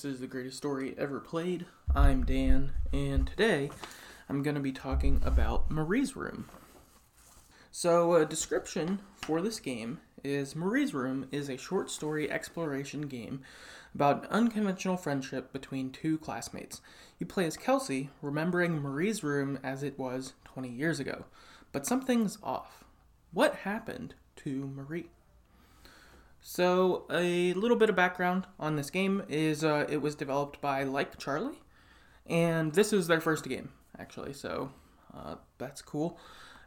Hi, this is the greatest story ever played. I'm Dan, and today I'm going to be talking about Marie's Room. So, a description for this game is Marie's Room is a short story exploration game about an unconventional friendship between two classmates. You play as Kelsey, remembering Marie's room as it was 20 years ago. But something's off. What happened to Marie? So, a little bit of background on this game is uh, it was developed by Like Charlie, and this is their first game, actually, so uh, that's cool.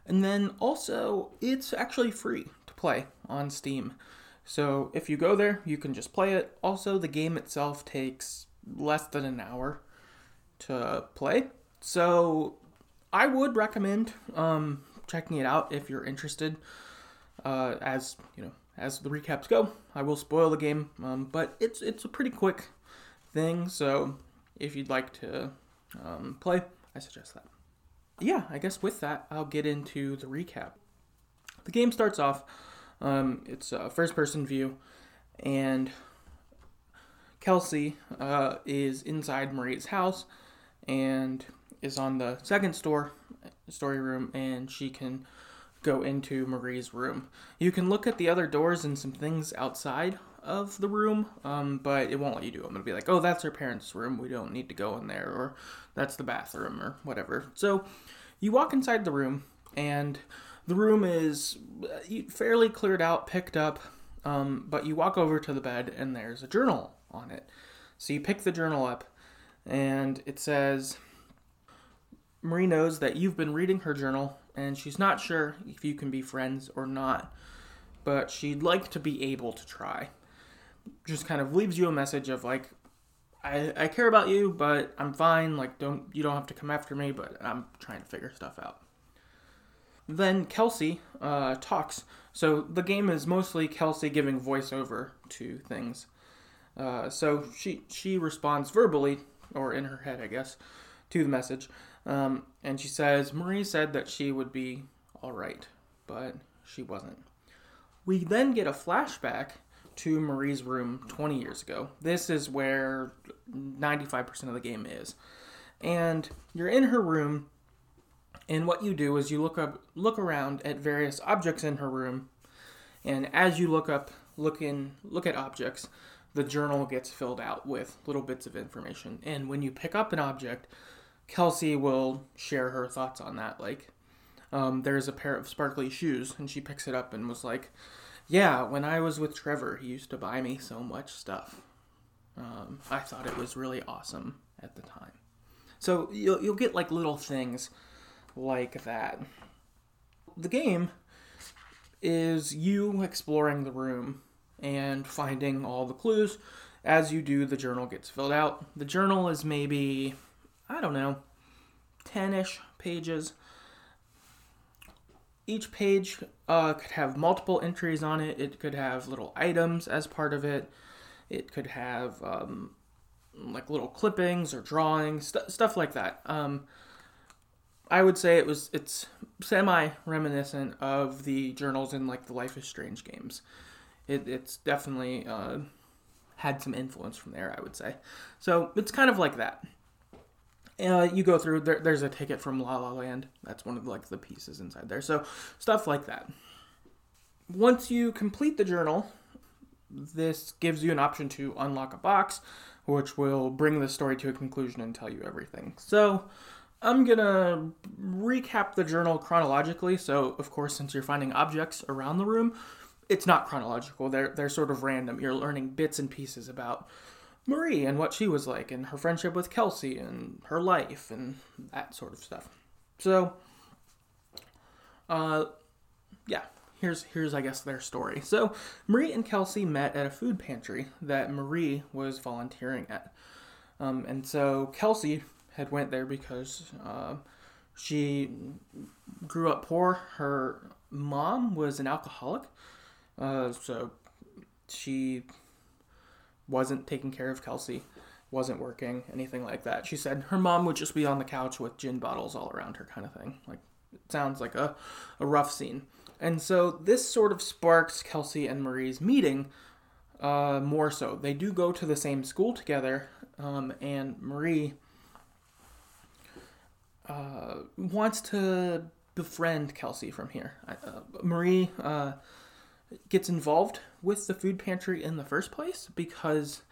And then also, it's actually free to play on Steam. So, if you go there, you can just play it. Also, the game itself takes less than an hour to play. So, I would recommend um, checking it out if you're interested. Uh, as you know, as the recaps go. I will spoil the game, um, but it's it's a pretty quick thing. So if you'd like to um, play, I suggest that. Yeah, I guess with that, I'll get into the recap. The game starts off. Um, it's a first-person view, and Kelsey uh, is inside Marie's house, and is on the second store story room, and she can go into Marie's room. You can look at the other doors and some things outside of the room, um, but it won't let you do them. It'll be like, oh, that's her parents' room. We don't need to go in there, or that's the bathroom, or whatever. So you walk inside the room, and the room is uh, fairly cleared out, picked up, um, but you walk over to the bed, and there's a journal on it. So you pick the journal up, and it says, Marie knows that you've been reading her journal and she's not sure if you can be friends or not, but she'd like to be able to try. Just kind of leaves you a message of like, I, I care about you, but I'm fine. Like, don't you don't have to come after me, but I'm trying to figure stuff out. Then Kelsey uh, talks. So the game is mostly Kelsey giving voiceover to things. Uh, so she she responds verbally or in her head, I guess, to the message. Um, and she says, Marie said that she would be all right, but she wasn't. We then get a flashback to Marie's room 20 years ago. This is where 95% of the game is. And you're in her room, and what you do is you look up look around at various objects in her room, and as you look up look in look at objects, the journal gets filled out with little bits of information. And when you pick up an object, Kelsey will share her thoughts on that. Like, um, there's a pair of sparkly shoes, and she picks it up and was like, "Yeah, when I was with Trevor, he used to buy me so much stuff. Um, I thought it was really awesome at the time." So you'll you'll get like little things like that. The game is you exploring the room and finding all the clues. As you do, the journal gets filled out. The journal is maybe I don't know, 10 ish pages. Each page uh, could have multiple entries on it. It could have little items as part of it. It could have um, like little clippings or drawings, st- stuff like that. Um, I would say it was it's semi reminiscent of the journals in like the Life is Strange games. It, it's definitely uh, had some influence from there, I would say. So it's kind of like that. Uh, you go through there, there's a ticket from La La Land. That's one of like the pieces inside there. So stuff like that. Once you complete the journal, this gives you an option to unlock a box, which will bring the story to a conclusion and tell you everything. So I'm gonna recap the journal chronologically. So of course, since you're finding objects around the room, it's not chronological. They're they're sort of random. You're learning bits and pieces about Marie and what she was like and her friendship with Kelsey and her life and that sort of stuff. So, uh, yeah, here's here's I guess their story. So Marie and Kelsey met at a food pantry that Marie was volunteering at, um, and so Kelsey had went there because uh, she grew up poor. Her mom was an alcoholic, uh, so she wasn't taking care of Kelsey, wasn't working, anything like that. She said her mom would just be on the couch with gin bottles all around her, kind of thing. Like, it sounds like a, a rough scene. And so this sort of sparks Kelsey and Marie's meeting uh, more so. They do go to the same school together, um, and Marie uh, wants to befriend Kelsey from here. Uh, Marie uh, gets involved with the food pantry in the first place because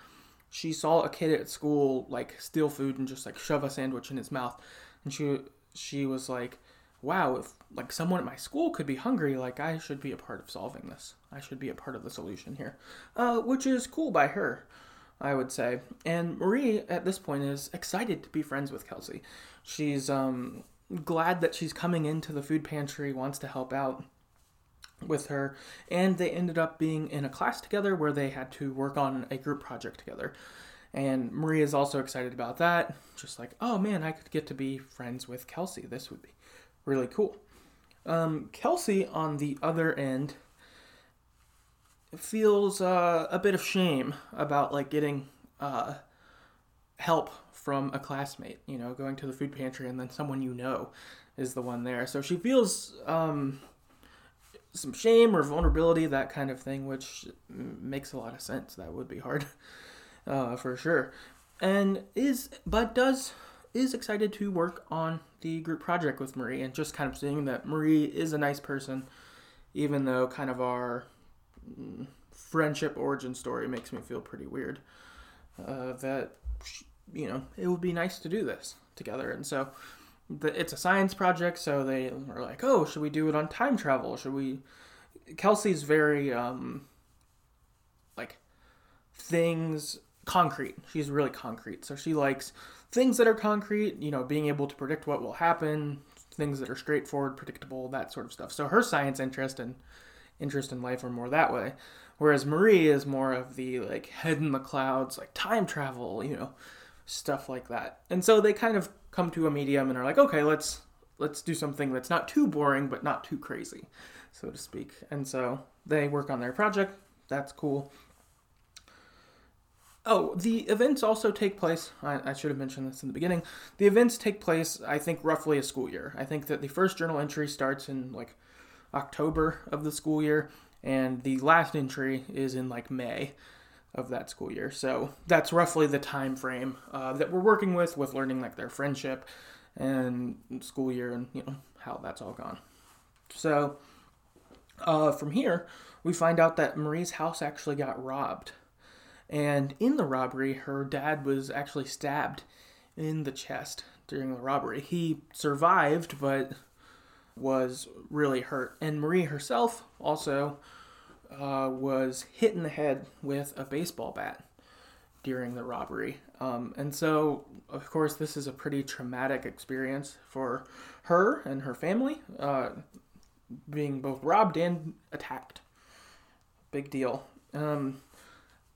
she saw a kid at school like steal food and just like shove a sandwich in his mouth, and she she was like, "Wow, if like someone at my school could be hungry, like I should be a part of solving this. I should be a part of the solution here," uh, which is cool by her. I would say. And Marie at this point is excited to be friends with Kelsey. She's um, glad that she's coming into the food pantry, wants to help out with her, and they ended up being in a class together where they had to work on a group project together. And Marie is also excited about that, just like, oh man, I could get to be friends with Kelsey. This would be really cool. Um, Kelsey, on the other end, feels uh, a bit of shame about like getting uh, help from a classmate. You know, going to the food pantry and then someone you know is the one there. So she feels um, some shame or vulnerability, that kind of thing, which makes a lot of sense. That would be hard, uh, for sure. And is but does is excited to work on the group project with Marie and just kind of seeing that Marie is a nice person, even though kind of our friendship origin story makes me feel pretty weird. Uh, that you know it would be nice to do this together, and so the, it's a science project. So they were like, "Oh, should we do it on time travel? Should we?" Kelsey's very um, like things concrete. She's really concrete, so she likes things that are concrete. You know, being able to predict what will happen, things that are straightforward, predictable, that sort of stuff. So her science interest and interest in life are more that way. Whereas Marie is more of the like head in the clouds, like time travel, you know, stuff like that. And so they kind of come to a medium and are like, okay, let's let's do something that's not too boring but not too crazy, so to speak. And so they work on their project. That's cool. Oh, the events also take place. I, I, should have mentioned this in the beginning. The events take place, I think, roughly a school year. I think that the first journal entry starts in like October of the school year, and the last entry is in like May of that school year. So that's roughly the time frame uh, that we're working with, with learning like their friendship and school year, and you know how that's all gone. So uh, from here, we find out that Marie's house actually got robbed, and in the robbery, her dad was actually stabbed in the chest during the robbery. He survived, but was really hurt. And Marie herself also uh, was hit in the head with a baseball bat during the robbery. Um, and so, of course, this is a pretty traumatic experience for her and her family, uh, being both robbed and attacked. Big deal. Um,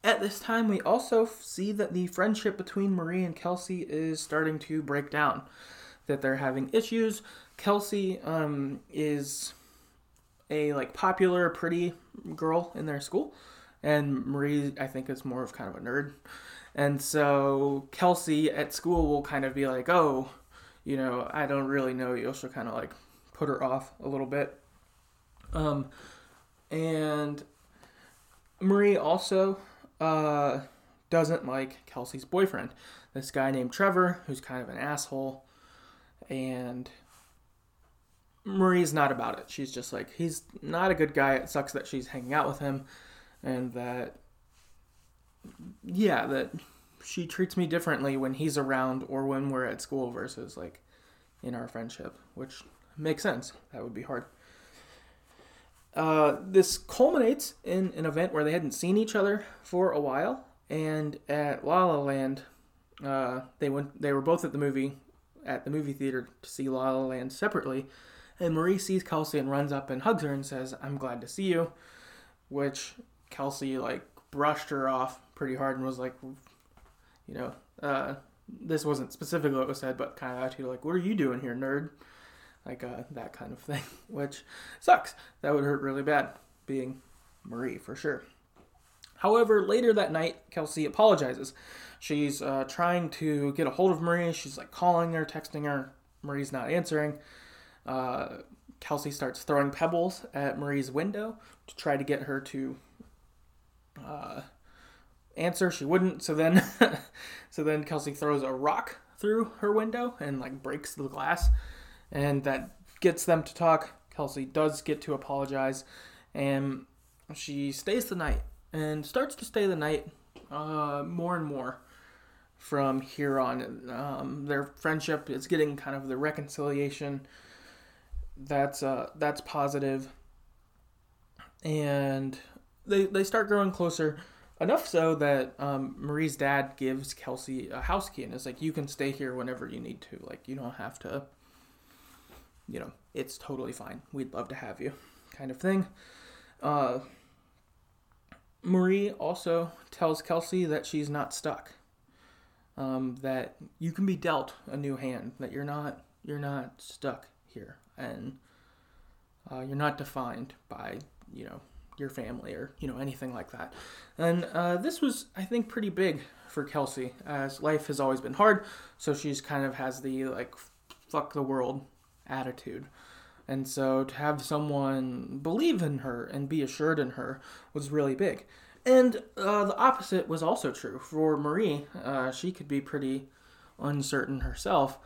at this time, we also see that the friendship between Marie and Kelsey is starting to break down, that they're having issues, Kelsey um, is a like popular, pretty girl in their school, and Marie I think is more of kind of a nerd, and so Kelsey at school will kind of be like, oh, you know, I don't really know you. She'll kind of like put her off a little bit, um, and Marie also uh, doesn't like Kelsey's boyfriend, this guy named Trevor, who's kind of an asshole, and Marie's not about it. She's just like, he's not a good guy. It sucks that she's hanging out with him and that, yeah, that she treats me differently when he's around or when we're at school versus like in our friendship, which makes sense. That would be hard. Uh, this culminates in an event where they hadn't seen each other for a while, and at La La Land, uh, they went. They were both at the movie, at the movie theater to see La La Land separately, and Marie sees Kelsey and runs up and hugs her and says, I'm glad to see you. Which Kelsey, like, brushed her off pretty hard and was like, you know, uh, this wasn't specifically what was said, but kind of attitude like, what are you doing here, nerd? Like, uh, that kind of thing, which sucks. That would hurt really bad, being Marie, for sure. However, later that night, Kelsey apologizes. She's uh, trying to get a hold of Marie. She's like calling her, texting her. Marie's not answering. Uh, Kelsey starts throwing pebbles at Marie's window to try to get her to uh, answer. She wouldn't. So then, so then Kelsey throws a rock through her window and like breaks the glass, and that gets them to talk. Kelsey does get to apologize, and she stays the night and starts to stay the night uh, more and more from here on. Um, their friendship is getting kind of the reconciliation. That's uh, that's positive, and they they start growing closer. Enough so that um, Marie's dad gives Kelsey a house key and is like, "You can stay here whenever you need to. Like, you don't have to. You know, it's totally fine. We'd love to have you, kind of thing." Uh, Marie also tells Kelsey that she's not stuck. Um, that you can be dealt a new hand. That you're not you're not stuck here, and uh, you're not defined by you know your family or you know anything like that. And uh, this was, I think, pretty big for Kelsey, as life has always been hard. So she's kind of has the like fuck the world attitude. And so to have someone believe in her and be assured in her was really big. And uh, the opposite was also true for Marie. Uh, she could be pretty uncertain herself,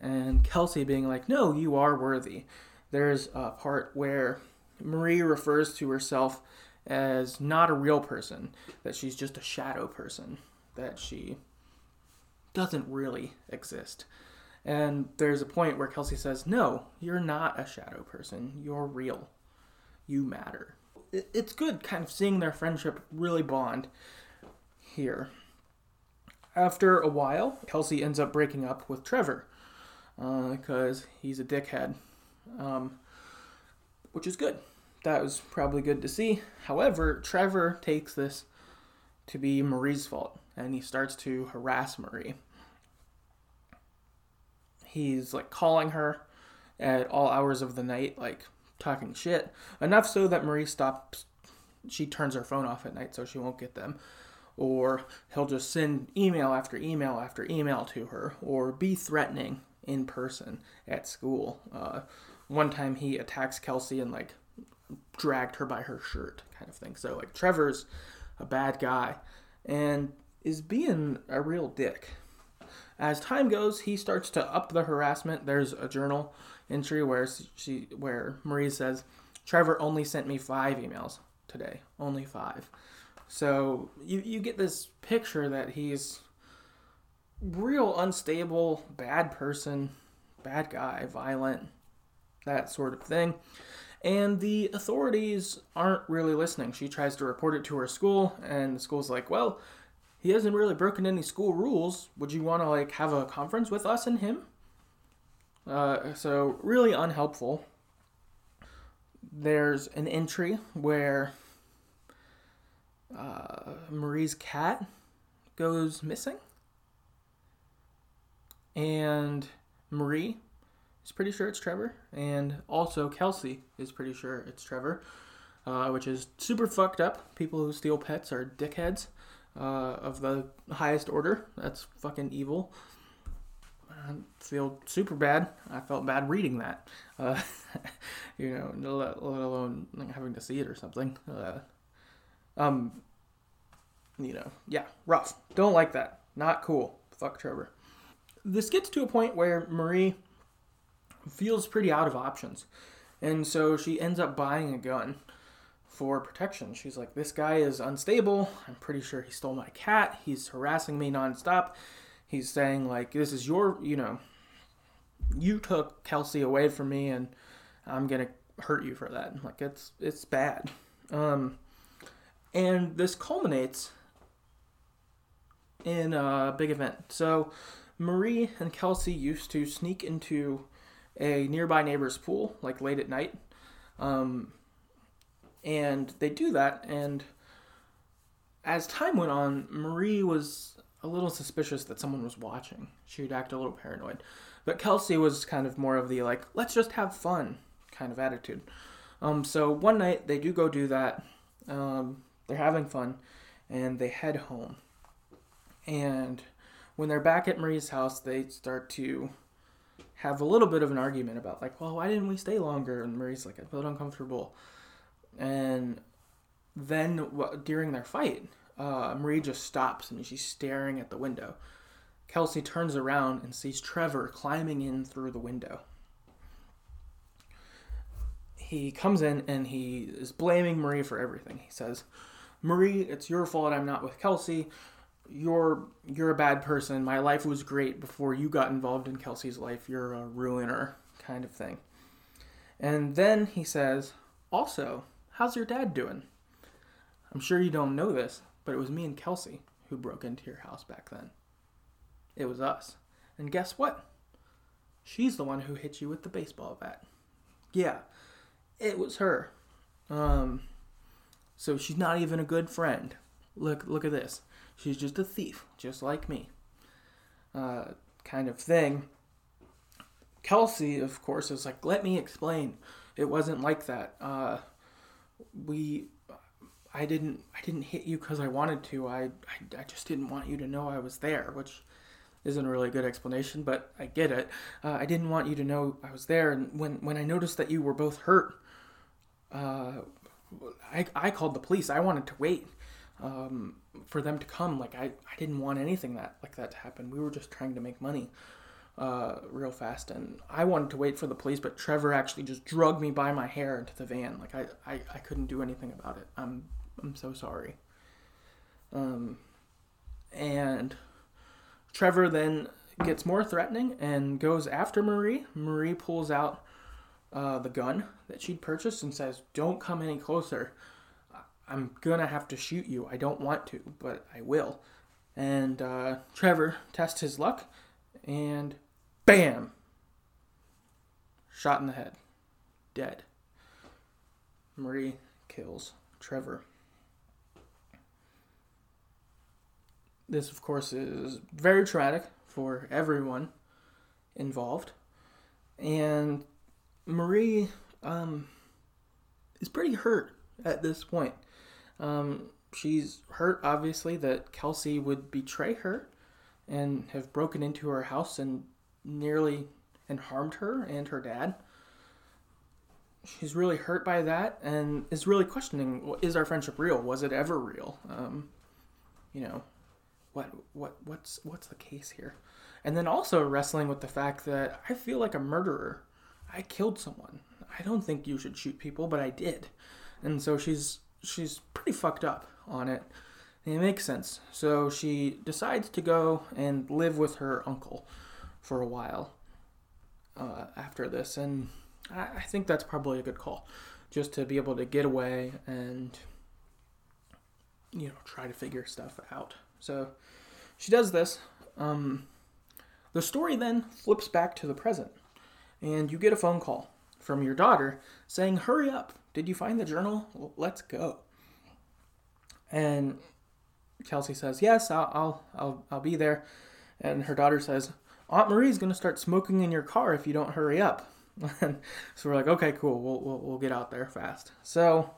and Kelsey being like, "No, you are worthy." There's a part where Marie refers to herself as not a real person, that she's just a shadow person, that she doesn't really exist. And there's a point where Kelsey says, No, you're not a shadow person. You're real. You matter. It's good kind of seeing their friendship really bond here. After a while, Kelsey ends up breaking up with Trevor because uh, he's a dickhead. Um, which is good. That was probably good to see. However, Trevor takes this to be Marie's fault and he starts to harass Marie. He's like calling her at all hours of the night, like talking shit. Enough so that Marie stops, she turns her phone off at night so she won't get them. Or he'll just send email after email after email to her, or be threatening in person at school. Uh, one time he attacks Kelsey and like dragged her by her shirt, kind of thing. So like Trevor's a bad guy and is being a real dick. As time goes, he starts to up the harassment. There's a journal entry where she where Marie says, "Trevor only sent me 5 emails today. Only 5." So you you get this picture that he's real unstable, bad person, bad guy, violent, that sort of thing. And the authorities aren't really listening. She tries to report it to her school, and the school's like, well, he hasn't really broken any school rules. Would you want to like have a conference with us and him? Uh, so really unhelpful. There's an entry where uh, Marie's cat goes missing, and Marie is pretty sure it's Trevor, and also Kelsey is pretty sure it's Trevor, uh, which is super fucked up. People who steal pets are dickheads uh, of the highest order. That's fucking evil. I feel super bad. I felt bad reading that. Uh, you know, let, let alone having to see it or something. Uh, um, you know, yeah, rough. Don't like that. Not cool. Fuck Trevor. This gets to a point where Marie feels pretty out of options. And so she ends up buying a gun for protection. She's like, This guy is unstable. I'm pretty sure he stole my cat. He's harassing me nonstop. He's saying, like, this is your, you know, you took Kelsey away from me and I'm gonna hurt you for that. Like it's it's bad. Um and this culminates in a big event. So Marie and Kelsey used to sneak into a nearby neighbor's pool, like late at night. Um, and they do that, and as time went on, Marie was a little suspicious that someone was watching. She'd act a little paranoid. But Kelsey was kind of more of the like, let's just have fun kind of attitude. Um, so one night they do go do that. Um, they're having fun, and they head home. And when they're back at Marie's house, they start to have a little bit of an argument about like, well, why didn't we stay longer? And Marie's like, I felt uncomfortable. And then during their fight, uh, Marie just stops and she's staring at the window. Kelsey turns around and sees Trevor climbing in through the window. He comes in and he is blaming Marie for everything. He says, Marie, it's your fault I'm not with Kelsey. You're you're a bad person. My life was great before you got involved in Kelsey's life. You're a ruiner, kind of thing. And then he says, Also, how's your dad doing? I'm sure you don't know this, but it was me and Kelsey who broke into your house back then. It was us. And guess what? She's the one who hit you with the baseball bat. Yeah, it was her. Um, so she's not even a good friend. Look, look at this. She's just a thief, just like me. Uh, kind of thing. Kelsey, of course, is like, let me explain. It wasn't like that. Uh, we, I didn't, I didn't hit you because I wanted to. I, I, I just didn't want you to know I was there, which isn't a really good explanation, but I get it. Uh, I didn't want you to know I was there, and when when I noticed that you were both hurt, uh, I I called the police. I wanted to wait um, for them to come. Like I I didn't want anything that like that to happen. We were just trying to make money. Uh, real fast, and I wanted to wait for the police, but Trevor actually just drugged me by my hair into the van. Like I, I, I couldn't do anything about it. I'm I'm so sorry. Um, and Trevor then gets more threatening and goes after Marie. Marie pulls out uh, the gun that she'd purchased and says, Don't come any closer. I'm gonna have to shoot you. I don't want to, but I will. And uh, Trevor tests his luck and bam! Shot in the head. Dead. Marie kills Trevor. This, of course, is very traumatic for everyone involved. And Marie um, is pretty hurt at this point. Um, she's hurt, obviously, that Kelsey would betray her and have broken into her house and nearly and harmed her and her dad. She's really hurt by that and is really questioning: Is our friendship real? Was it ever real? Um, you know, what what what's what's the case here? And then also wrestling with the fact that I feel like a murderer. I killed someone. I don't think you should shoot people, but I did. And so she's she's pretty fucked up on it. And it makes sense. So she decides to go and live with her uncle for a while uh, after this, and I, I think that's probably a good call, just to be able to get away and you know try to figure stuff out. So she does this. Um, the story then flips back to the present, and you get a phone call from your daughter saying, Hurry up! Did you find the journal? let's go. And Kelsey says, Yes, I'll, I'll, I'll, I'll be there. And her daughter says, Aunt Marie's going to start smoking in your car if you don't hurry up. so we're like, okay, cool. We'll, we'll, we'll get out there fast. So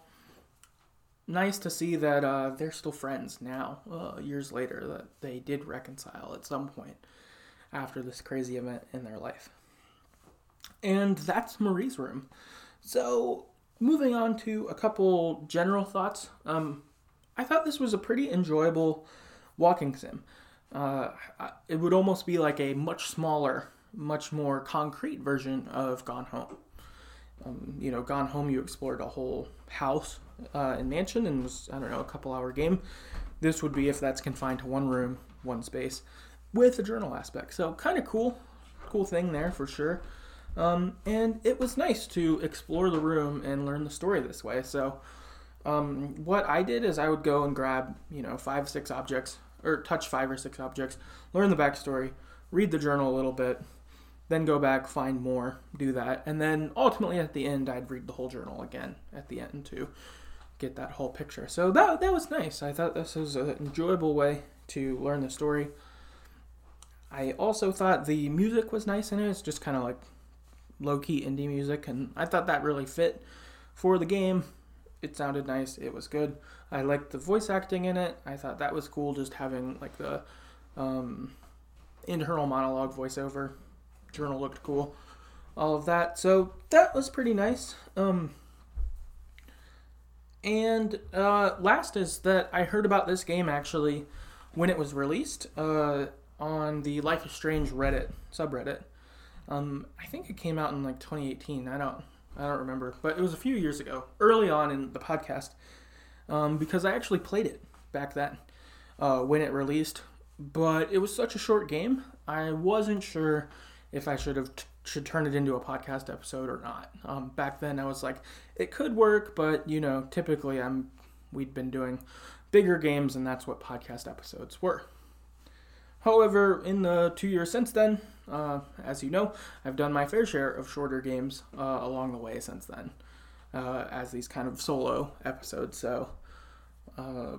nice to see that uh, they're still friends now, uh, years later, that they did reconcile at some point after this crazy event in their life. And that's Marie's room. So, moving on to a couple general thoughts. Um, I thought this was a pretty enjoyable walking sim. Uh, it would almost be like a much smaller, much more concrete version of Gone Home. Um, you know, Gone Home, you explored a whole house uh, and mansion and was, I don't know, a couple hour game. This would be if that's confined to one room, one space, with a journal aspect. So, kind of cool, cool thing there for sure. Um, and it was nice to explore the room and learn the story this way. So, um, what I did is I would go and grab, you know, five, six objects, or touch five or six objects, learn the backstory, read the journal a little bit, then go back, find more, do that, and then ultimately at the end, I'd read the whole journal again at the end to get that whole picture. So that that was nice. I thought this was an enjoyable way to learn the story. I also thought the music was nice in it. It's just kind of like low key indie music, and I thought that really fit for the game. It sounded nice. It was good. I liked the voice acting in it. I thought that was cool, just having like the um, internal monologue voiceover. Journal looked cool. All of that. So that was pretty nice. Um, And uh, last is that I heard about this game actually when it was released uh, on the Life is Strange Reddit subreddit. Um, I think it came out in like 2018. I don't, I don't remember, but it was a few years ago, early on in the podcast, um, because I actually played it back then uh, when it released. But it was such a short game, I wasn't sure if I should have t- should turn it into a podcast episode or not. Um, back then, I was like, it could work, but you know, typically I'm we'd been doing bigger games, and that's what podcast episodes were. However, in the two years since then, uh, as you know, I've done my fair share of shorter games uh, along the way since then, uh, as these kind of solo episodes. So uh,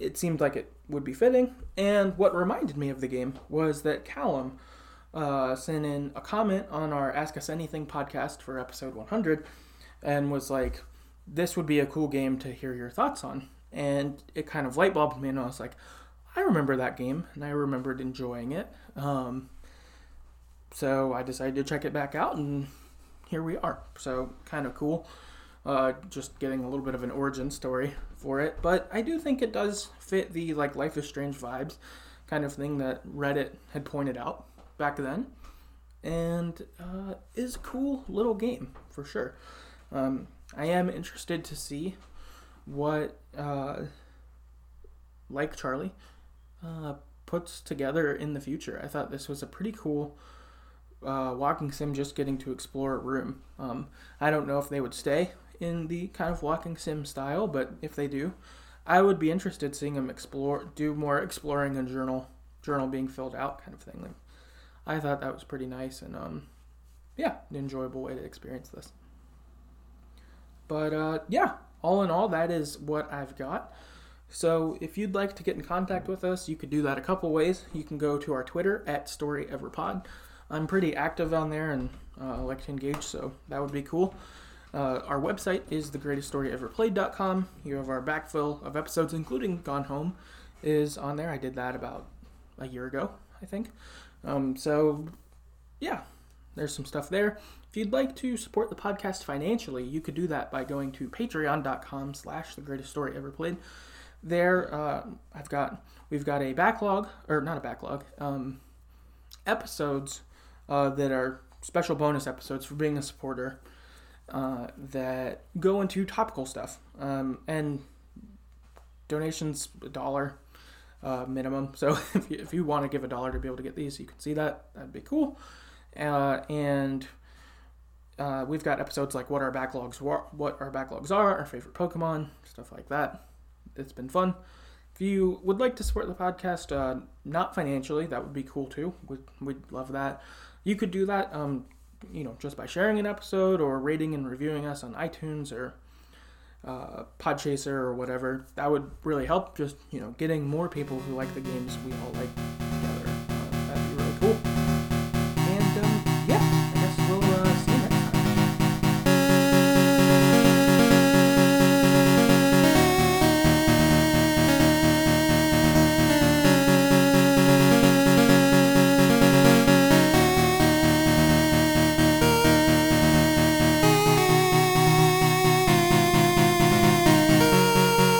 it seemed like it would be fitting. And what reminded me of the game was that Callum uh, sent in a comment on our Ask Us Anything podcast for episode 100 and was like, This would be a cool game to hear your thoughts on. And it kind of light bulbed me, and I was like, I remember that game, and I remembered enjoying it. Um, so I decided to check it back out, and here we are. So kind of cool. Uh, just getting a little bit of an origin story for it, but I do think it does fit the like Life is Strange vibes kind of thing that Reddit had pointed out back then, and uh, is a cool little game for sure. Um, I am interested to see what uh, like Charlie uh, puts together in the future. I thought this was a pretty cool uh, walking sim just getting to explore a room. Um, I don't know if they would stay in the kind of walking sim style, but if they do, I would be interested seeing them explore, do more exploring and journal, journal being filled out kind of thing. Like, I thought that was pretty nice and um, yeah, an enjoyable way to experience this. But uh, yeah, all in all, that is what I've got. So if you'd like to get in contact with us, you could do that a couple ways. You can go to our Twitter at StoryEverPod. I'm pretty active on there and uh, like to engage, so that would be cool. Uh, our website is thegreateststoryeverplayed.com. You have our backfill of episodes, including Gone Home, is on there. I did that about a year ago, I think. Um, so, yeah, there's some stuff there. If you'd like to support the podcast financially, you could do that by going to patreon.com slash the greatest story ever played there uh, I've got we've got a backlog or not a backlog um, episodes uh, that are special bonus episodes for being a supporter uh, that go into topical stuff. Um, and donations a dollar uh, minimum. So if you, if you want to give a dollar to be able to get these you can see that that'd be cool. Uh, and uh, we've got episodes like what our backlogs were, what our backlogs are, our favorite Pokemon, stuff like that it's been fun. If you would like to support the podcast, uh, not financially, that would be cool too. We'd, we'd love that. You could do that, um, you know, just by sharing an episode or rating and reviewing us on iTunes or uh, Podchaser or whatever. That would really help. Just you know, getting more people who like the games we all like